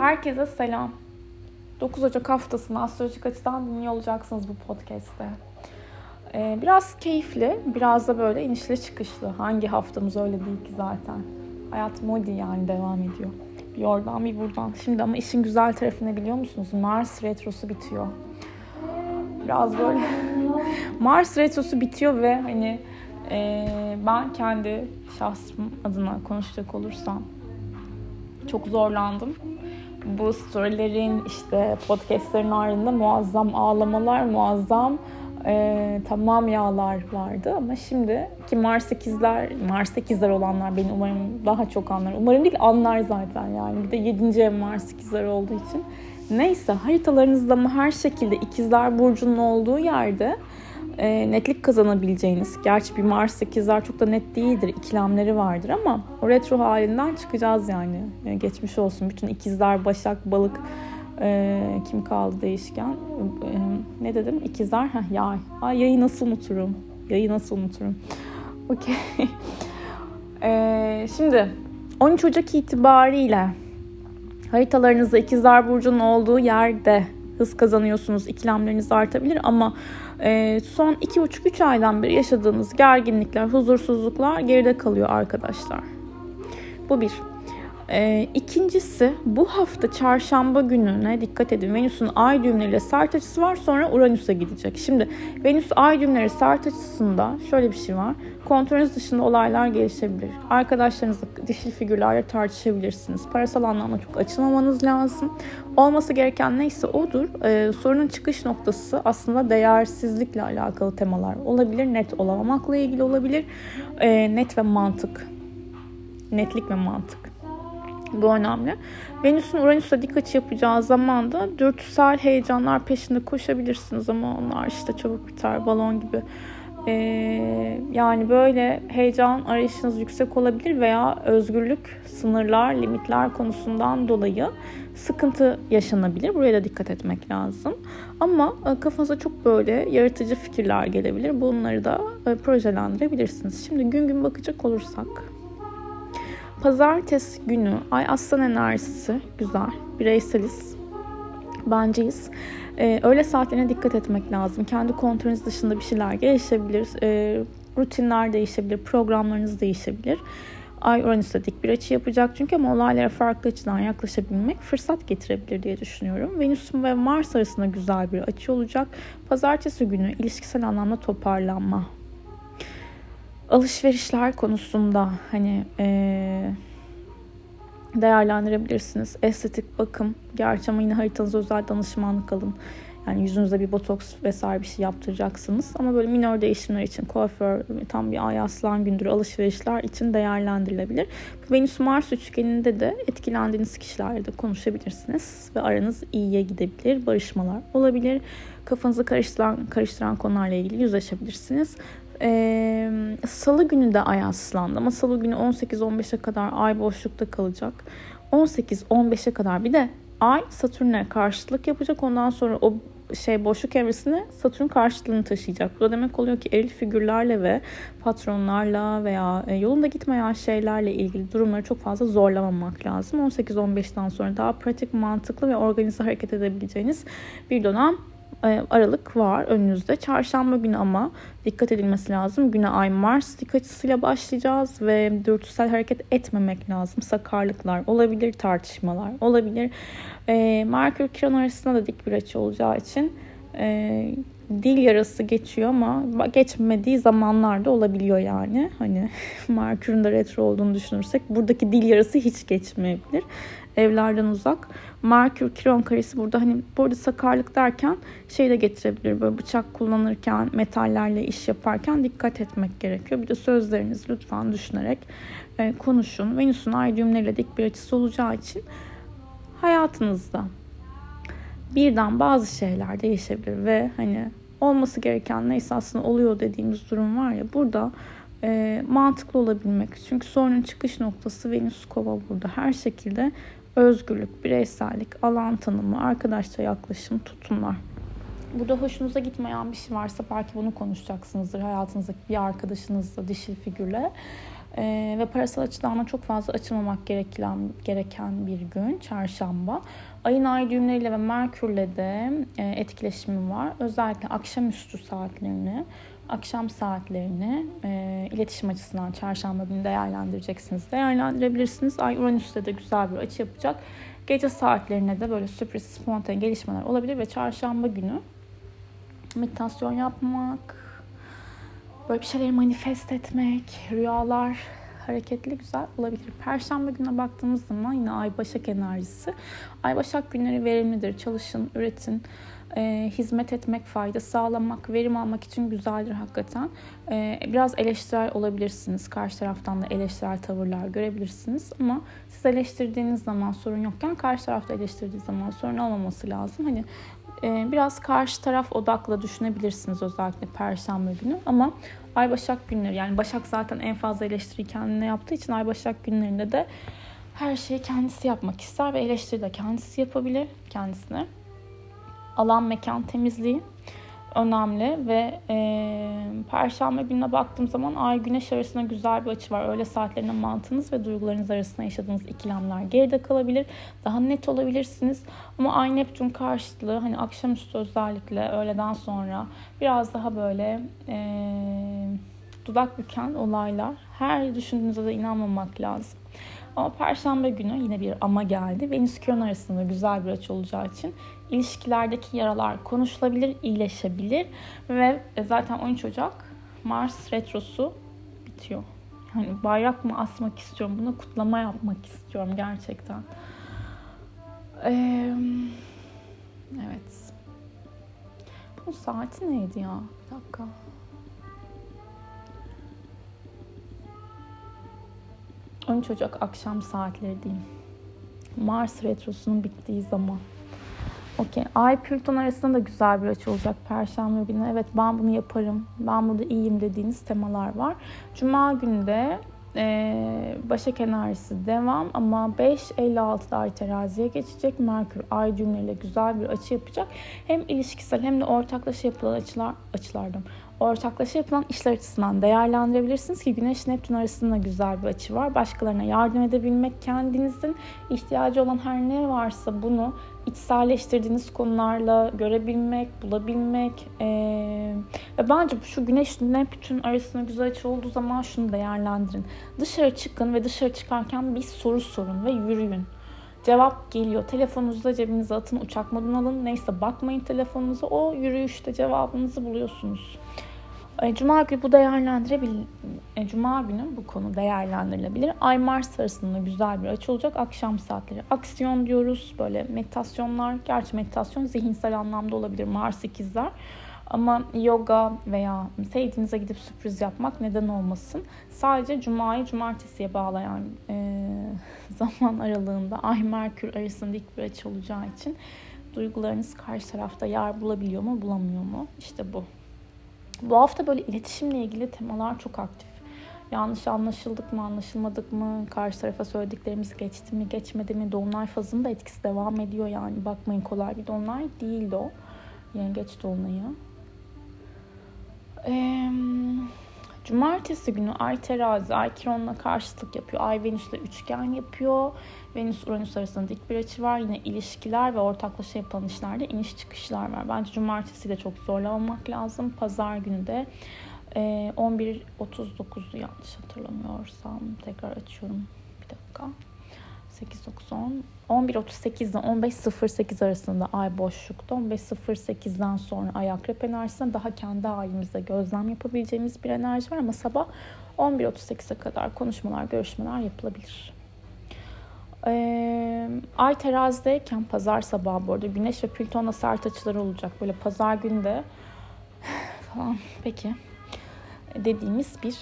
Herkese selam. 9 Ocak haftasını astrolojik açıdan dinliyor olacaksınız bu podcast'te. Ee, biraz keyifli, biraz da böyle inişli çıkışlı. Hangi haftamız öyle değil ki zaten. Hayat modi yani devam ediyor. Bir oradan bir buradan. Şimdi ama işin güzel tarafını biliyor musunuz? Mars retrosu bitiyor. Biraz böyle Mars retrosu bitiyor ve hani e, ben kendi şahsım adına konuşacak olursam çok zorlandım. Bu storylerin işte podcastlerin ardında muazzam ağlamalar, muazzam e, tamam yağlar vardı ama şimdi ki Mars 8'ler, Mars 8'ler olanlar beni umarım daha çok anlar. Umarım değil anlar zaten yani. Bir de 7. ev Mars 8'ler olduğu için. Neyse haritalarınızda mı her şekilde ikizler burcunun olduğu yerde e, netlik kazanabileceğiniz. Gerçi bir Mars 8'ler çok da net değildir. ikilemleri vardır ama o retro halinden çıkacağız yani. E, geçmiş olsun. Bütün ikizler, başak, balık e, kim kaldı değişken? E, ne dedim? İkizler, heh, yay. Ay yayı nasıl unuturum? Yayı nasıl unuturum? Okey. e, şimdi 13 Ocak itibariyle haritalarınızda ikizler burcunun olduğu yerde hız kazanıyorsunuz. İkilemleriniz artabilir ama e, son 2,5-3 aydan beri yaşadığınız gerginlikler, huzursuzluklar geride kalıyor arkadaşlar. Bu bir. E, ikincisi bu hafta çarşamba gününe dikkat edin. Venüs'ün ay düğümleriyle sert açısı var sonra Uranüs'e gidecek. Şimdi Venüs ay düğümleri sert açısında şöyle bir şey var. Kontrolünüz dışında olaylar gelişebilir. Arkadaşlarınızla dişil figürlerle tartışabilirsiniz. Parasal anlamda çok açılmamanız lazım. Olması gereken neyse odur. Ee, sorunun çıkış noktası aslında değersizlikle alakalı temalar olabilir. Net olamamakla ilgili olabilir. Ee, net ve mantık. Netlik ve mantık. Bu önemli. Venüs'ün Uranüs'e dik açı yapacağı zaman da dürtüsel heyecanlar peşinde koşabilirsiniz ama onlar işte çabuk biter balon gibi. Ee, yani böyle heyecan arayışınız yüksek olabilir veya özgürlük, sınırlar, limitler konusundan dolayı sıkıntı yaşanabilir. Buraya da dikkat etmek lazım. Ama e, kafanıza çok böyle yaratıcı fikirler gelebilir. Bunları da e, projelendirebilirsiniz. Şimdi gün gün bakacak olursak Pazartesi günü Ay Aslan enerjisi güzel. Bireyseliz. Benciyiz. Ee, öğle saatlerine dikkat etmek lazım. Kendi kontrolünüz dışında bir şeyler gelişebilir. Ee, rutinler değişebilir. Programlarınız değişebilir. Ay Uranüs'te dik bir açı yapacak çünkü ama olaylara farklı açıdan yaklaşabilmek fırsat getirebilir diye düşünüyorum. Venüs ve Mars arasında güzel bir açı olacak. Pazartesi günü ilişkisel anlamda toparlanma alışverişler konusunda hani e, değerlendirebilirsiniz. Estetik bakım, gerçi ama yine haritanıza özel danışmanlık alın. Yani yüzünüzde bir botoks vesaire bir şey yaptıracaksınız. Ama böyle minor değişimler için kuaför, tam bir ay aslan gündür alışverişler için değerlendirilebilir. Venüs-Mars üçgeninde de etkilendiğiniz kişilerle de konuşabilirsiniz. Ve aranız iyiye gidebilir. Barışmalar olabilir. Kafanızı karıştıran, karıştıran konularla ilgili yüzleşebilirsiniz. Ee, Salı günü de ay aslandı ama salı günü 18-15'e kadar ay boşlukta kalacak. 18-15'e kadar bir de ay Satürn'e karşılık yapacak. Ondan sonra o şey boşluk evresine Satürn karşılığını taşıyacak. Bu da demek oluyor ki eril figürlerle ve patronlarla veya e, yolunda gitmeyen şeylerle ilgili durumları çok fazla zorlamamak lazım. 18-15'ten sonra daha pratik, mantıklı ve organize hareket edebileceğiniz bir dönem aralık var önünüzde. Çarşamba günü ama dikkat edilmesi lazım. Güne Ay Mars dik açısıyla başlayacağız ve dürtüsel hareket etmemek lazım. Sakarlıklar olabilir, tartışmalar olabilir. E, Merkür Kiron arasında da dik bir açı olacağı için e, dil yarası geçiyor ama geçmediği zamanlarda olabiliyor yani. Hani Merkür'ün de retro olduğunu düşünürsek buradaki dil yarası hiç geçmeyebilir evlerden uzak. Merkür Kiron karesi burada hani burada sakarlık derken şey de getirebilir böyle bıçak kullanırken metallerle iş yaparken dikkat etmek gerekiyor. Bir de sözleriniz lütfen düşünerek e, konuşun. Venüs'ün ay düğümleriyle dik bir açısı olacağı için hayatınızda birden bazı şeyler değişebilir ve hani olması gereken neyse aslında oluyor dediğimiz durum var ya burada e, mantıklı olabilmek. Çünkü sorunun çıkış noktası Venüs Kova burada. Her şekilde özgürlük, bireysellik, alan tanımı, arkadaşça yaklaşım, tutumlar. Burada hoşunuza gitmeyen bir şey varsa belki bunu konuşacaksınızdır hayatınızdaki bir arkadaşınızla, dişil figürle. Ee, ve parasal açıdan da çok fazla açılmamak gereken, gereken bir gün çarşamba. Ayın ay düğümleriyle ve Merkür'le de e, etkileşimi var. Özellikle akşamüstü saatlerini, akşam saatlerini e, iletişim açısından çarşamba günü değerlendireceksiniz. Değerlendirebilirsiniz. Ay Uranüs'te de güzel bir açı yapacak. Gece saatlerine de böyle sürpriz, spontane gelişmeler olabilir ve çarşamba günü meditasyon yapmak, böyle bir şeyleri manifest etmek, rüyalar hareketli güzel olabilir. Perşembe gününe baktığımız zaman yine Ay Başak enerjisi. Ay Başak günleri verimlidir. Çalışın, üretin, e, hizmet etmek, fayda sağlamak, verim almak için güzeldir hakikaten. E, biraz eleştirel olabilirsiniz. Karşı taraftan da eleştirel tavırlar görebilirsiniz. Ama siz eleştirdiğiniz zaman sorun yokken karşı tarafta eleştirdiği zaman sorun olmaması lazım. Hani e, biraz karşı taraf odaklı düşünebilirsiniz özellikle Perşembe günü. Ama Ay Başak günleri yani Başak zaten en fazla eleştiri kendine yaptığı için Ay Başak günlerinde de her şeyi kendisi yapmak ister ve eleştiri de kendisi yapabilir kendisine. Alan mekan temizliği önemli ve e, Perşembe gününe baktığım zaman Ay Güneş arasında güzel bir açı var. Öğle saatlerinde mantığınız ve duygularınız arasında yaşadığınız ikilemler geride kalabilir. Daha net olabilirsiniz. Ama Ay Neptün karşıtlığı hani akşamüstü özellikle öğleden sonra biraz daha böyle e, dudak büken olaylar. Her düşündüğünüzde de inanmamak lazım. Ama Perşembe günü yine bir ama geldi. Venüs Kiron arasında güzel bir açı olacağı için ilişkilerdeki yaralar konuşulabilir, iyileşebilir. Ve zaten 13 Ocak Mars Retrosu bitiyor. Hani bayrak mı asmak istiyorum, buna kutlama yapmak istiyorum gerçekten. Ee, evet. Bu saati neydi ya? Bir dakika. ...13 Ocak akşam saatleri diyeyim. Mars Retrosu'nun bittiği zaman. Okey. Ay Plüton arasında da güzel bir açı olacak Perşembe günü. Evet ben bunu yaparım. Ben burada iyiyim dediğiniz temalar var. Cuma günü de e, Başak enerjisi devam ama 5.56'da Ay teraziye geçecek. Merkür Ay cümleyle güzel bir açı yapacak. Hem ilişkisel hem de ortaklaşa yapılan açılar, açılardan ortaklaşa yapılan işler açısından değerlendirebilirsiniz ki Güneş Neptün arasında güzel bir açı var. Başkalarına yardım edebilmek, kendinizin ihtiyacı olan her ne varsa bunu içselleştirdiğiniz konularla görebilmek, bulabilmek ee, ve bence şu Güneş Neptün arasında güzel açı olduğu zaman şunu değerlendirin. Dışarı çıkın ve dışarı çıkarken bir soru sorun ve yürüyün. Cevap geliyor. Telefonunuzu cebinize atın, uçak moduna alın. Neyse bakmayın telefonunuza. O yürüyüşte cevabınızı buluyorsunuz. Cuma günü bu değerlendirebilir. E, Cuma günü bu konu değerlendirilebilir. Ay Mars arasında güzel bir açı olacak. Akşam saatleri aksiyon diyoruz. Böyle meditasyonlar. Gerçi meditasyon zihinsel anlamda olabilir. Mars ikizler. Ama yoga veya sevdiğinize gidip sürpriz yapmak neden olmasın. Sadece Cuma'yı Cumartesi'ye bağlayan e, zaman aralığında Ay Merkür arasında ilk bir açı olacağı için duygularınız karşı tarafta yer bulabiliyor mu bulamıyor mu? İşte bu. Bu hafta böyle iletişimle ilgili temalar çok aktif. Yanlış anlaşıldık mı, anlaşılmadık mı, karşı tarafa söylediklerimiz geçti mi, geçmedi mi, dolunay fazının da etkisi devam ediyor yani. Bakmayın kolay bir dolunay değildi o. Yengeç dolunayı. Ee, Cumartesi günü Ay terazi, Ay kironla karşıtlık yapıyor. Ay Venüs'le üçgen yapıyor. Venüs Uranüs arasında dik bir açı var. Yine ilişkiler ve ortaklaşa yapılan işlerde iniş çıkışlar var. Bence cumartesi de çok zorlamamak lazım. Pazar günü de e, 11.39'du yanlış hatırlamıyorsam. Tekrar açıyorum. Bir dakika. 8, 9, 10. 11.38 ile 15.08 arasında ay boşlukta. 15.08'den sonra ay akrep enerjisinde daha kendi halimizde gözlem yapabileceğimiz bir enerji var ama sabah 11.38'e kadar konuşmalar, görüşmeler yapılabilir. Ee, ay terazideyken pazar sabahı bu arada güneş ve plütonla sert açıları olacak. Böyle pazar günü de falan peki dediğimiz bir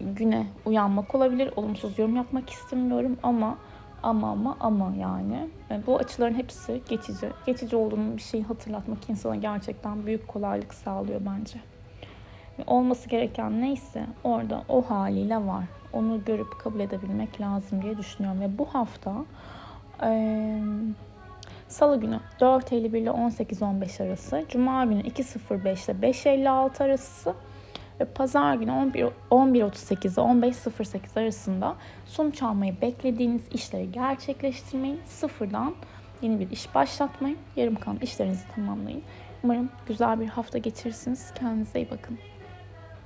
güne uyanmak olabilir. Olumsuz yorum yapmak istemiyorum ama ama ama ama yani. yani bu açıların hepsi geçici. Geçici olduğunu bir şeyi hatırlatmak insana gerçekten büyük kolaylık sağlıyor bence. Olması gereken neyse orada o haliyle var. Onu görüp kabul edebilmek lazım diye düşünüyorum. Ve bu hafta e, Salı günü 4.51 ile 18.15 arası, Cuma günü 2.05 ile 5.56 arası Ve pazar günü 11, 11.38 ile 15.08 arasında sonuç almayı beklediğiniz işleri gerçekleştirmeyin. Sıfırdan yeni bir iş başlatmayın. Yarım kalan işlerinizi tamamlayın. Umarım güzel bir hafta geçirirsiniz. Kendinize iyi bakın.